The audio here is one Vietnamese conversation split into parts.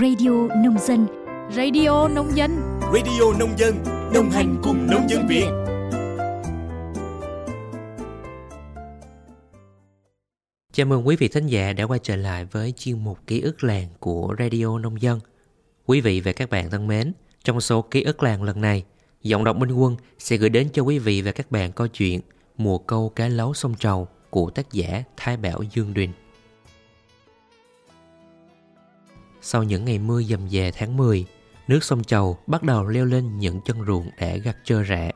Radio Nông Dân Radio Nông Dân Radio Nông Dân Đồng hành cùng nông dân Việt Chào mừng quý vị thính giả đã quay trở lại với chuyên mục ký ức làng của Radio Nông Dân. Quý vị và các bạn thân mến, trong số ký ức làng lần này, giọng đọc Minh Quân sẽ gửi đến cho quý vị và các bạn câu chuyện Mùa câu cá lấu sông Trầu của tác giả Thái Bảo Dương Đuyền. Sau những ngày mưa dầm dề tháng 10, nước sông Chầu bắt đầu leo lên những chân ruộng để gặt trơ rạ.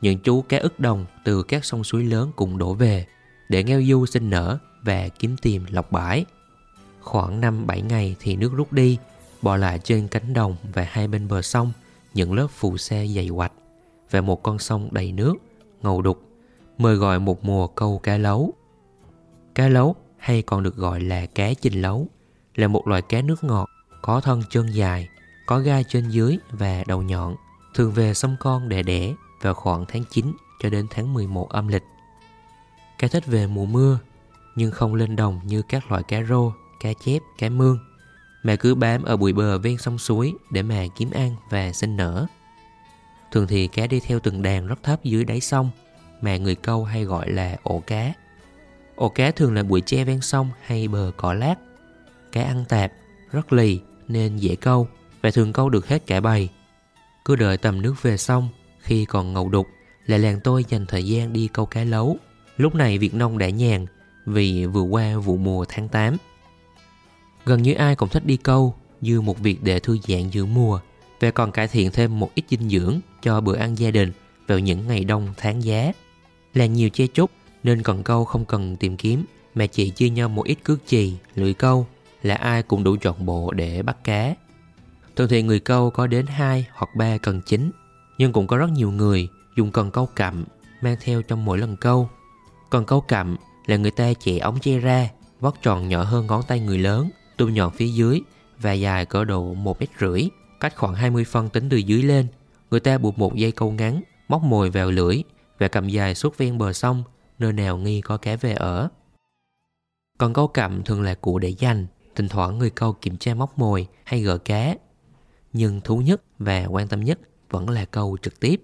Những chú cá ức đồng từ các sông suối lớn cùng đổ về để nghêu du sinh nở và kiếm tìm lọc bãi. Khoảng 5-7 ngày thì nước rút đi, bỏ lại trên cánh đồng và hai bên bờ sông những lớp phù xe dày hoạch và một con sông đầy nước, ngầu đục, mời gọi một mùa câu cá lấu. Cá lấu hay còn được gọi là cá chình lấu là một loại cá nước ngọt có thân chân dài, có gai trên dưới và đầu nhọn, thường về sông con để đẻ vào khoảng tháng 9 cho đến tháng 11 âm lịch. Cá thích về mùa mưa, nhưng không lên đồng như các loại cá rô, cá chép, cá mương, mà cứ bám ở bụi bờ ven sông suối để mà kiếm ăn và sinh nở. Thường thì cá đi theo từng đàn rất thấp dưới đáy sông, mà người câu hay gọi là ổ cá. Ổ cá thường là bụi tre ven sông hay bờ cỏ lát. Cá ăn tạp, rất lì nên dễ câu và thường câu được hết cả bầy. Cứ đợi tầm nước về xong khi còn ngầu đục lại làng tôi dành thời gian đi câu cá lấu. Lúc này việc Nông đã nhàn vì vừa qua vụ mùa tháng 8. Gần như ai cũng thích đi câu như một việc để thư giãn giữa mùa và còn cải thiện thêm một ít dinh dưỡng cho bữa ăn gia đình vào những ngày đông tháng giá. Là nhiều che chúc nên cần câu không cần tìm kiếm mà chỉ chia nhau một ít cước chì, lưỡi câu là ai cũng đủ trọn bộ để bắt cá. Thường thì người câu có đến 2 hoặc 3 cần chính nhưng cũng có rất nhiều người dùng cần câu cặm mang theo trong mỗi lần câu. Cần câu cặm là người ta chẻ ống che ra, vót tròn nhỏ hơn ngón tay người lớn, tung nhọn phía dưới và dài cỡ độ 1 mét rưỡi, cách khoảng 20 phân tính từ dưới lên. Người ta buộc một dây câu ngắn, móc mồi vào lưỡi và cầm dài suốt ven bờ sông, nơi nào nghi có cá về ở. Còn câu cặm thường là cụ để dành, thỉnh thoảng người câu kiểm tra móc mồi hay gỡ cá. Nhưng thú nhất và quan tâm nhất vẫn là câu trực tiếp.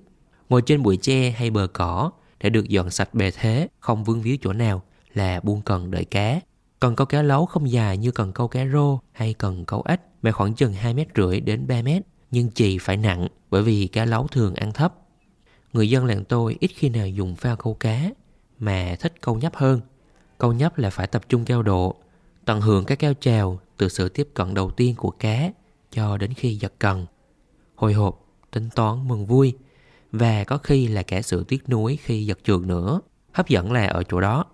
Ngồi trên bụi tre hay bờ cỏ để được dọn sạch bề thế, không vương víu chỗ nào là buông cần đợi cá. Cần câu cá lấu không dài như cần câu cá rô hay cần câu ếch mà khoảng chừng 2 mét rưỡi đến 3 mét nhưng chì phải nặng bởi vì cá lấu thường ăn thấp. Người dân làng tôi ít khi nào dùng phao câu cá mà thích câu nhấp hơn. Câu nhấp là phải tập trung cao độ, tận hưởng các cao trào từ sự tiếp cận đầu tiên của cá cho đến khi giật cần. Hồi hộp, tính toán mừng vui và có khi là cả sự tiếc nuối khi giật trường nữa. Hấp dẫn là ở chỗ đó.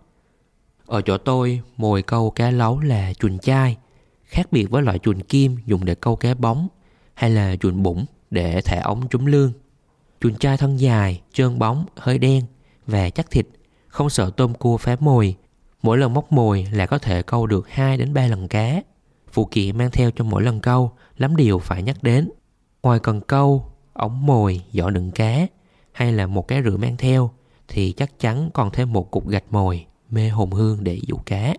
Ở chỗ tôi, mồi câu cá lấu là chuồn chai, khác biệt với loại chuồn kim dùng để câu cá bóng hay là chuồn bụng để thả ống trúng lương. Chuồn chai thân dài, trơn bóng, hơi đen và chắc thịt, không sợ tôm cua phá mồi. Mỗi lần móc mồi là có thể câu được 2 đến 3 lần cá. Phụ kiện mang theo cho mỗi lần câu lắm điều phải nhắc đến. Ngoài cần câu, ống mồi, giỏ đựng cá hay là một cái rửa mang theo thì chắc chắn còn thêm một cục gạch mồi mê hồn hương để dụ cá.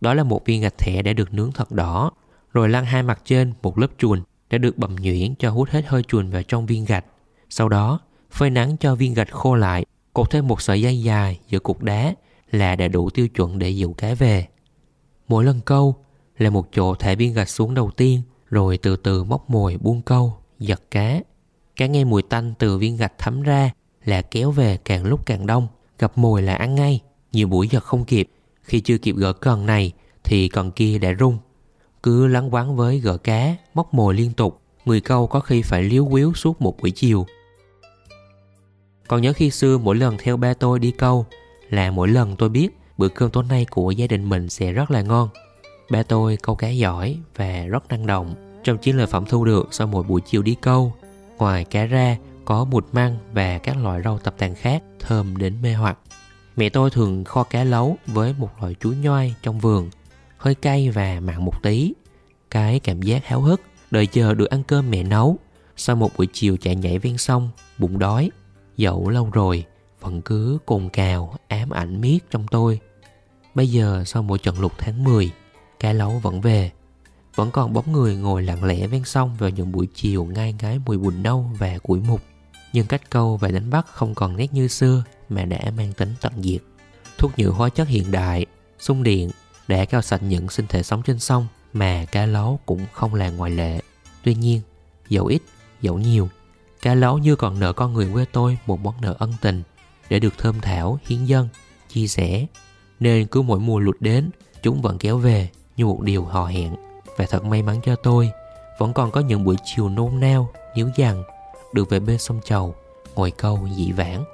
Đó là một viên gạch thẻ đã được nướng thật đỏ, rồi lăn hai mặt trên một lớp chuồn đã được bầm nhuyễn cho hút hết hơi chuồn vào trong viên gạch. Sau đó, phơi nắng cho viên gạch khô lại, cột thêm một sợi dây dài giữa cục đá là đã đủ tiêu chuẩn để dụ cá về. Mỗi lần câu là một chỗ thả viên gạch xuống đầu tiên, rồi từ từ móc mồi buông câu, giật cá. Cá nghe mùi tanh từ viên gạch thấm ra là kéo về càng lúc càng đông, gặp mồi là ăn ngay. Nhiều buổi giật không kịp, khi chưa kịp gỡ cần này thì cần kia đã rung. Cứ lắng quán với gỡ cá, móc mồi liên tục, người câu có khi phải liếu quíu suốt một buổi chiều. Còn nhớ khi xưa mỗi lần theo ba tôi đi câu là mỗi lần tôi biết bữa cơm tối nay của gia đình mình sẽ rất là ngon. Ba tôi câu cá giỏi và rất năng động. Trong chiến lợi phẩm thu được sau mỗi buổi chiều đi câu, ngoài cá ra có mụt măng và các loại rau tập tàn khác thơm đến mê hoặc. Mẹ tôi thường kho cá lấu với một loại chuối nhoai trong vườn, hơi cay và mặn một tí. Cái cảm giác háo hức, đợi chờ được ăn cơm mẹ nấu. Sau một buổi chiều chạy nhảy ven sông, bụng đói, dẫu lâu rồi, vẫn cứ cồn cào, ám ảnh miết trong tôi. Bây giờ sau mỗi trận lục tháng 10, cá lấu vẫn về. Vẫn còn bóng người ngồi lặng lẽ ven sông vào những buổi chiều ngai ngái mùi bùn nâu và củi mục. Nhưng cách câu và đánh bắt không còn nét như xưa mà đã mang tính tận diệt. Thuốc nhựa hóa chất hiện đại, xung điện đã cao sạch những sinh thể sống trên sông mà cá lấu cũng không là ngoại lệ. Tuy nhiên, dẫu ít, dẫu nhiều, cá lấu như còn nợ con người quê tôi một món nợ ân tình để được thơm thảo, hiến dân, chia sẻ. Nên cứ mỗi mùa lụt đến, chúng vẫn kéo về như một điều hò hẹn. Và thật may mắn cho tôi, vẫn còn có những buổi chiều nôn nao, nhíu dằn, được về bên sông Chầu, ngồi câu dị vãng.